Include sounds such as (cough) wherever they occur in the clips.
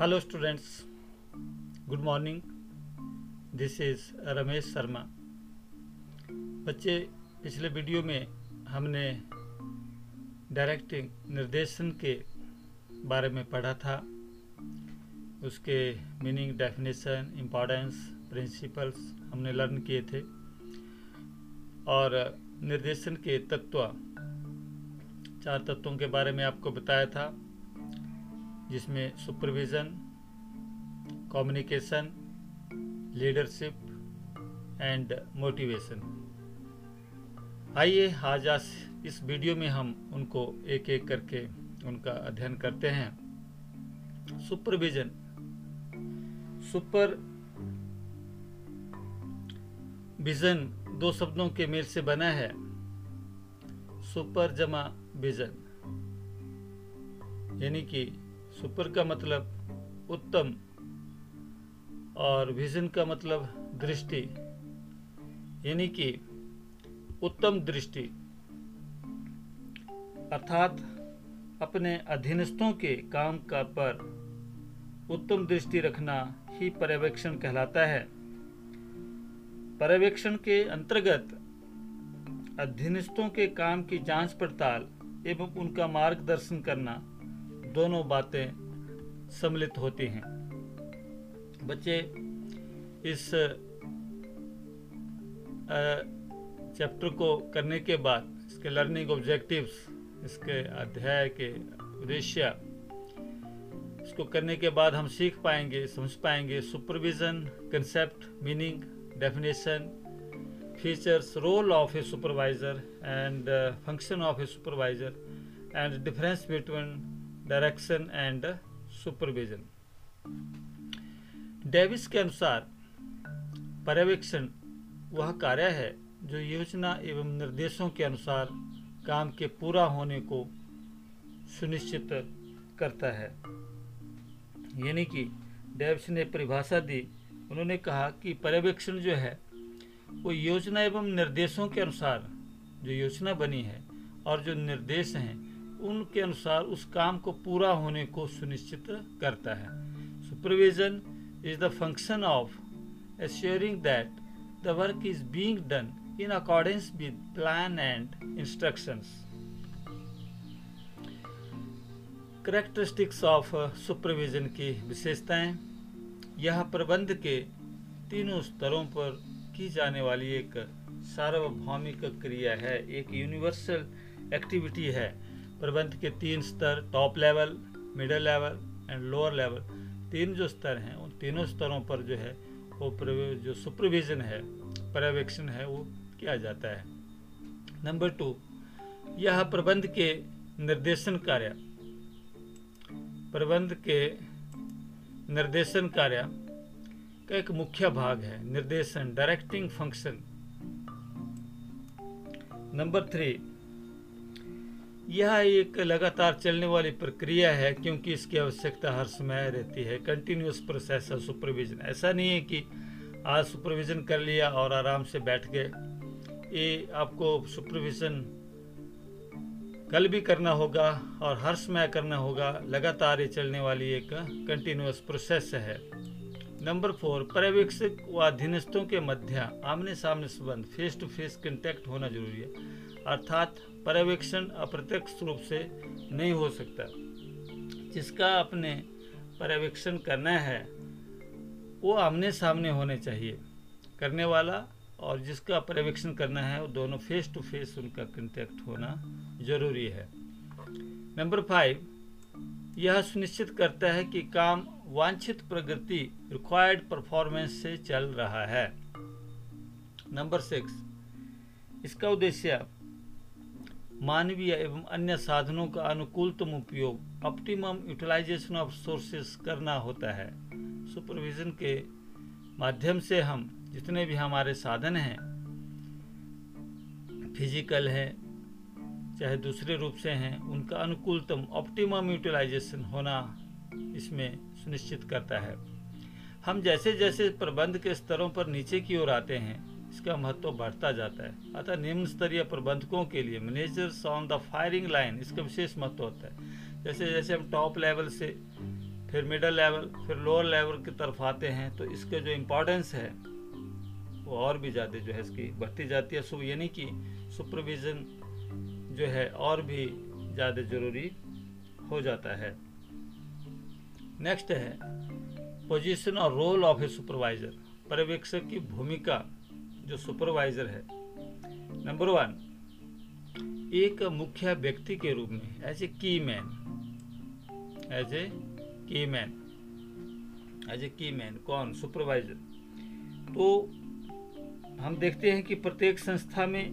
Hello students good morning this is Ramesh Sharma बच्चे, पिछले video में हमने डायरेक्टिंग निर्देशन के बारे में पढ़ा था। उसके मीनिंग डेफिनेशन इम्पोर्टेंस प्रिंसिपल्स हमने लर्न किए थे। और निर्देशन के तत्व, चार तत्वों के बारे में आपको बताया था। जिसमें supervision communication leadership and motivation आइए आज आज इस वीडियो में हम उनको एक एक करके उनका अध्ययन करते हैं। सुपरविज़न सुपर विजन दो शब्दों के मेल से बना है। सुपर जमा विजन यानी कि सुपर का मतलब उत्तम और विजन का मतलब दृष्टि। यानी कि उत्तम दृष्टि। अर्थात अपने अधीनस्थों के काम का पर उत्तम दृष्टि रखना ही पर्यवेक्षण कहलाता है। पर्यवेक्षण के अंतर्गत अधीनस्थों के काम की जाँच पड़ताल एवं उनका मार्गदर्शन करना दोनों बातें सम्मिलित होती हैं। बच्चे, इस चैप्टर को करने के बाद, इसके लर्निंग ऑब्जेक्टिव्स, इसके अध्याय के उद्देश्य, इसको करने के बाद हम सीख पाएँगे, समझ पाएँगे supervision concept meaning definition features role of a supervisor and function of a supervisor and difference between direction and supervision. Davis के अनुसार, पर्यवेक्षण वह कार्य है जो योजना एवं निर्देशों के अनुसार काम के पूरा होने को सुनिश्चित करता है। यानी कि डेविस ने परिभाषा दी, उन्होंने कहा कि पर्यवेक्षण जो है, वो योजना एवं निर्देशों के अनुसार जो योजना बनी है और जो निर्देश हैं उनके अनुसार उस काम को पूरा होने को सुनिश्चित करता है। Supervision is the function of assuring that the work is being done in accordance with plan and instructions characteristics of supervision की विशेषताएँ। यह प्रबंध के तीनों स्तरों पर की जाने वाली एक सार्वभौमिक क्रिया है। एक यूनिवर्सल एक्टिविटी है। प्रबंध के तीन स्तर top level middle level and lower level तीन जो स्तर हैं, उन तीनों स्तरों पर जो है, वो जो सुपरविजन है, पर्यवेक्षण है, वो किया जाता है। नंबर टू यह प्रबंध के निर्देशन कार्य। प्रबंध के निर्देशन कार्य का एक मुख्य भाग है, निर्देशन डायरेक्टिंग फ़ंक्शन नंबर थ्री यह एक लगातार चलने वाली प्रक्रिया है क्योंकि इसकी आवश्यकता हर समय रहती है। कंटिन्यूस प्रोसेस ऑफ़ सुपरविजन ऐसा नहीं है कि आज सुपरविजन कर लिया और आराम से बैठ गए। ये आपको सुपरविजन कल भी करना होगा और हर समय करना होगा। लगातार ये चलने वाली एक कंटिन्यूस प्रोसेस है। नंबर फोर पर्यवेक्षक व अधीनस्थों के मध्य आमने सामने संबंध फेस टू फेस कंटेक्ट होना ज़रूरी है। अर्थात पर्यवेक्षण अप्रत्यक्ष रूप से नहीं हो सकता। जिसका अपने पर्यवेक्षण करना है, वो आमने सामने होने चाहिए करने वाला, और जिसका पर्यवेक्षण करना है, वो दोनों फेस टू फेस उनका कंटेक्ट होना ज़रूरी है। नंबर फाइव यह सुनिश्चित करता है कि काम वांछित प्रगति रिक्वायर्ड परफॉर्मेंस से चल रहा है। नंबर सिक्स इसका उद्देश्य मानवीय एवं अन्य साधनों का अनुकूलतम उपयोग ऑप्टिमम यूटिलाइजेशन ऑफ़ सोर्सेस करना होता है। सुपरविजन के माध्यम से हम जितने भी हमारे साधन हैं फ़िज़िकल हैं, चाहे दूसरे रूप से हैं, उनका अनुकूलतम ऑप्टिमम यूटिलाइजेशन होना इसमें सुनिश्चित करता है। हम जैसे जैसे प्रबंध के स्तरों पर नीचे की ओर आते हैं इसका महत्व बढ़ता जाता है। अतः निम्न स्तरीय प्रबंधकों के लिए managers on the firing line इसका विशेष महत्व होता है। जैसे जैसे हम टॉप लेवल से फिर मिडल लेवल फिर लोअर लेवल की तरफ़ आते हैं तो इसका जो इम्पोर्टेंस है, वो और भी ज़्यादा जो है इसकी बढ़ती जाती है। सो, यानी कि सुपरविज़न जो है और भी ज़्यादा ज़रूरी हो जाता है। नेक्स्ट है पोजीशन और रोल ऑफ़ ए सुपरवाइजर पर्यवेक्षक की भूमिका जो सुपरवाइजर है। नंबर वन एक मुख्य व्यक्ति के रूप में एज ए की मैन एज ए की मैन एज ए की मैन कौन? सुपरवाइजर तो हम देखते हैं कि प्रत्येक संस्था में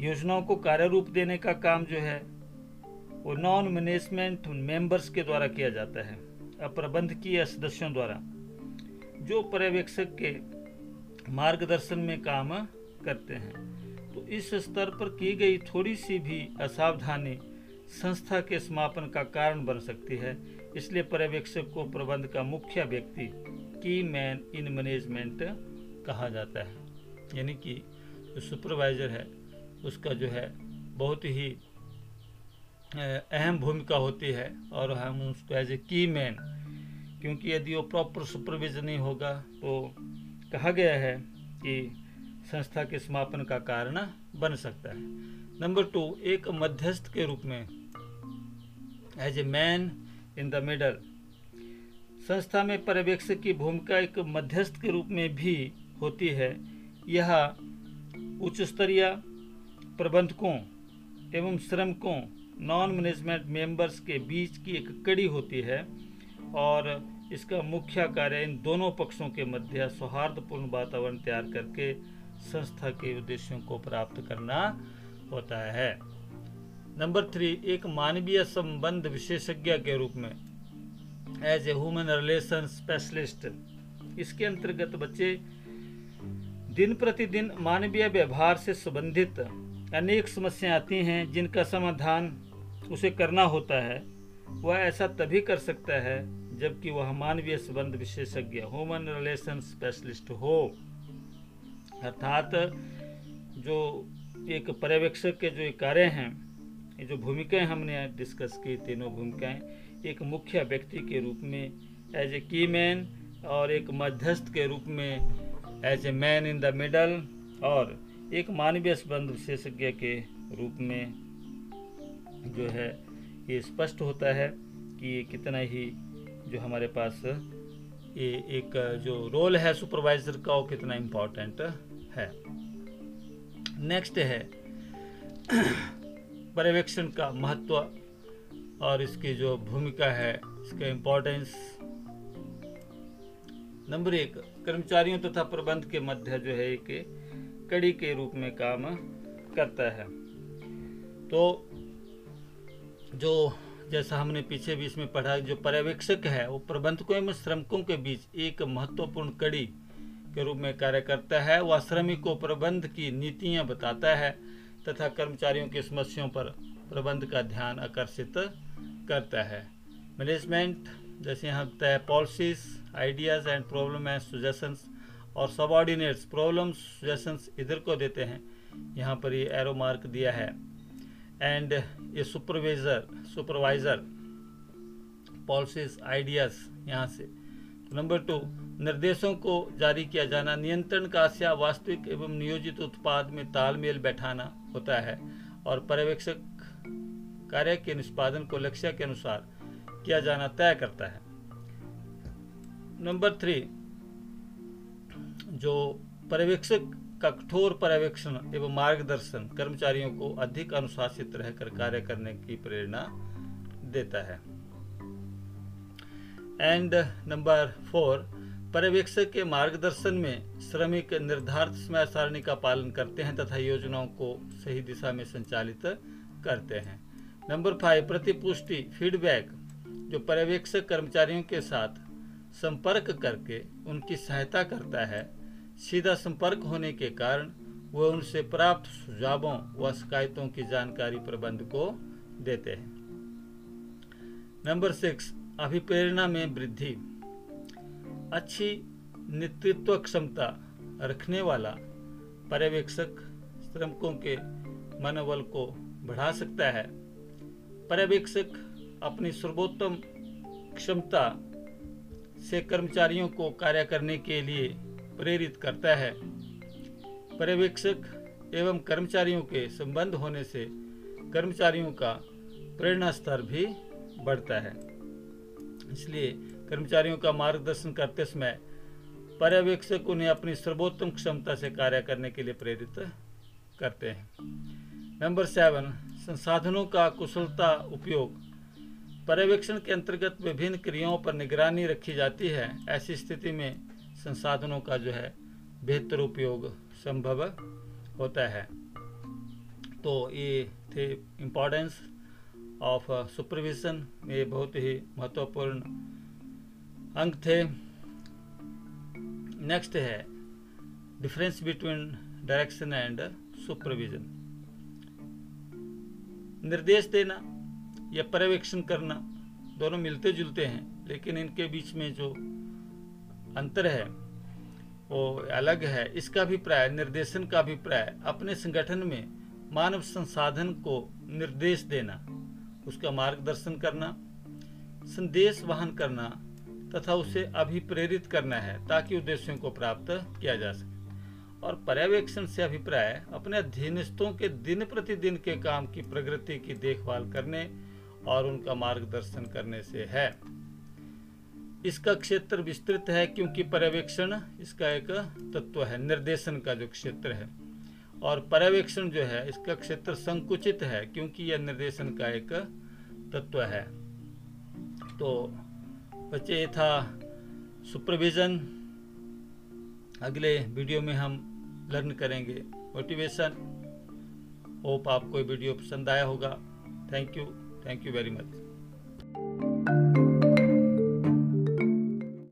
योजनाओं को कार्य रूप देने का काम जो है, वो नॉन मैनेजमेंट मेंबर्स के द्वारा किया जाता है प्रबंधकीय सदस्यों द्वारा, जो पर्यवेक्षक के मार्गदर्शन में काम करते हैं। तो इस स्तर पर की गई थोड़ी सी भी असावधानी संस्था के समापन का कारण बन सकती है। इसलिए पर्यवेक्षक को प्रबंध का मुख्य व्यक्ति की मैन इन मैनेजमेंट कहा जाता है। यानी कि जो सुपरवाइजर है, उसका जो है बहुत ही अहम भूमिका होती है और हम उसको एज ए की मैन क्योंकि यदि वो प्रॉपर सुपरविजन नहीं होगा तो कहा गया है कि संस्था के समापन का कारण बन सकता है। नंबर टू एक मध्यस्थ के रूप में as a man in the middle संस्था में पर्यवेक्षक की भूमिका एक मध्यस्थ के रूप में भी होती है। यह उच्च स्तरीय प्रबंधकों एवं श्रमिकों नॉन मैनेजमेंट मेंबर्स के बीच की एक कड़ी होती है और इसका मुख्य कार्य इन दोनों पक्षों के मध्य सौहार्दपूर्ण वातावरण तैयार करके संस्था के उद्देश्यों को प्राप्त करना होता है। नंबर थ्री, एक मानवीय संबंध विशेषज्ञ के रूप में as a human relation specialist इसके अंतर्गत बच्चे दिन प्रतिदिन मानवीय व्यवहार से संबंधित अनेक समस्याएँ आती हैं, जिनका समाधान उसे करना होता है। वह ऐसा तभी कर सकता है जबकि वह मानवीय संबंध विशेषज्ञ ह्यूमन रिलेशन स्पेशलिस्ट हो। अर्थात जो एक पर्यवेक्षक के जो कार्य हैं, ये जो भूमिकाएँ हमने डिस्कस की, तीनों भूमिकाएँ, एक मुख्य व्यक्ति के रूप में एज ए की मैन और एक मध्यस्थ के रूप में as a man in the middle और एक मानवीय संबंध विशेषज्ञ के रूप में जो है, ये स्पष्ट होता है कि ये कितना ही जो हमारे पास ये एक, जो रोल है सुपरवाइजर का, वो कितना इम्पोर्टेंट है। नेक्स्ट है, (clears throat) पर्यवेक्षण का महत्व और इसकी जो भूमिका है, इसका इम्पोर्टेंस नंबर एक, कर्मचारियों तथा प्रबंध के मध्य जो है, एक कड़ी के रूप में काम करता है। तो जो जैसा हमने पीछे भी इसमें पढ़ा, जो पर्यवेक्षक है, वो प्रबंधकों एवं श्रमिकों के बीच एक महत्वपूर्ण कड़ी के रूप में कार्य करता है। वह श्रमिक को प्रबंध की नीतियाँ बताता है तथा कर्मचारियों की समस्याओं पर प्रबंध का ध्यान आकर्षित करता है। मैनेजमेंट, जैसे यहाँ तय policies ideas and problem and suggestions और सबॉर्डिनेट्स प्रॉब्लम्स सुजेशंस इधर को देते हैं। यहाँ पर ये एरो मार्क दिया है। एंड ये सुपरवाइजर सुपरवाइजर पॉलिसीज़ आइडियाज़ यहाँ से। नंबर टू निर्देशों को जारी किया जाना, नियंत्रण का वास्तविक एवं नियोजित उत्पाद में तालमेल बैठाना होता है और पर्यवेक्षक कार्य के निष्पादन को लक्ष्य के अनुसार किया जाना तय करता है। नंबर थ्री जो पर्यवेक्षक का कठोर पर्यवेक्षण एवं मार्गदर्शन कर्मचारियों को अधिक अनुशासित रहकर कार्य करने की प्रेरणा देता है। एंड नंबर फोर, पर्यवेक्षक के मार्गदर्शन में श्रमिक निर्धारित समय सारणी का पालन करते हैं तथा योजनाओं को सही दिशा में संचालित करते हैं। नंबर फाइव, प्रतिपुष्टि, फीडबैक, जो पर्यवेक्षक कर्मचारियों के साथ संपर्क करके उनकी सहायता करता है सीधा संपर्क होने के कारण वह उनसे प्राप्त सुझावों व शिकायतों की जानकारी प्रबंध को देते हैं। नंबर सिक्स, अभिप्रेरणा में वृद्धि। अच्छी नेतृत्व क्षमता रखने वाला पर्यवेक्षक श्रमिकों के मनोबल को बढ़ा सकता है। पर्यवेक्षक अपनी सर्वोत्तम क्षमता से कर्मचारियों को कार्य करने के लिए प्रेरित करता है। पर्यवेक्षक एवं कर्मचारियों के संबंध होने से कर्मचारियों का प्रेरणा स्तर भी बढ़ता है। इसलिए कर्मचारियों का मार्गदर्शन करते समय पर्यवेक्षक उन्हें अपनी सर्वोत्तम क्षमता से कार्य करने के लिए प्रेरित करते हैं। नंबर सेवन, संसाधनों का कुशलता उपयोग। पर्यवेक्षण के अंतर्गत विभिन्न क्रियाओं पर निगरानी रखी जाती है। ऐसी स्थिति में संसाधनों का जो है बेहतर उपयोग संभव होता है। तो ये थे इम्पोर्टेंस ऑफ़ सुपरविजन ये बहुत ही महत्वपूर्ण अंक थे। नेक्स्ट है difference between direction and supervision निर्देश देना या पर्यवेक्षण करना, दोनों मिलते जुलते हैं, लेकिन इनके बीच में जो अंतर है, वो अलग है। इसका अभिप्राय, निर्देशन का अभिप्राय, अपने संगठन में मानव संसाधन को निर्देश देना, उसका मार्गदर्शन करना, संदेश वहन करना तथा उसे अभिप्रेरित करना है ताकि उद्देश्यों को प्राप्त किया जा सके। और पर्यवेक्षण से अभिप्राय, अपने अधीनस्थों के दिन प्रतिदिन के काम की प्रगति की देखभाल करने और उनका मार्गदर्शन करने से है। इसका क्षेत्र विस्तृत है क्योंकि पर्यवेक्षण इसका एक तत्व है, निर्देशन का जो क्षेत्र है। और पर्यवेक्षण जो है, इसका क्षेत्र संकुचित है क्योंकि यह निर्देशन का एक तत्व है। तो बच्चे ये था सुपरविजन अगले वीडियो में हम लर्न करेंगे मोटिवेशन होप आपको वीडियो पसंद आया होगा। Thank you thank you very much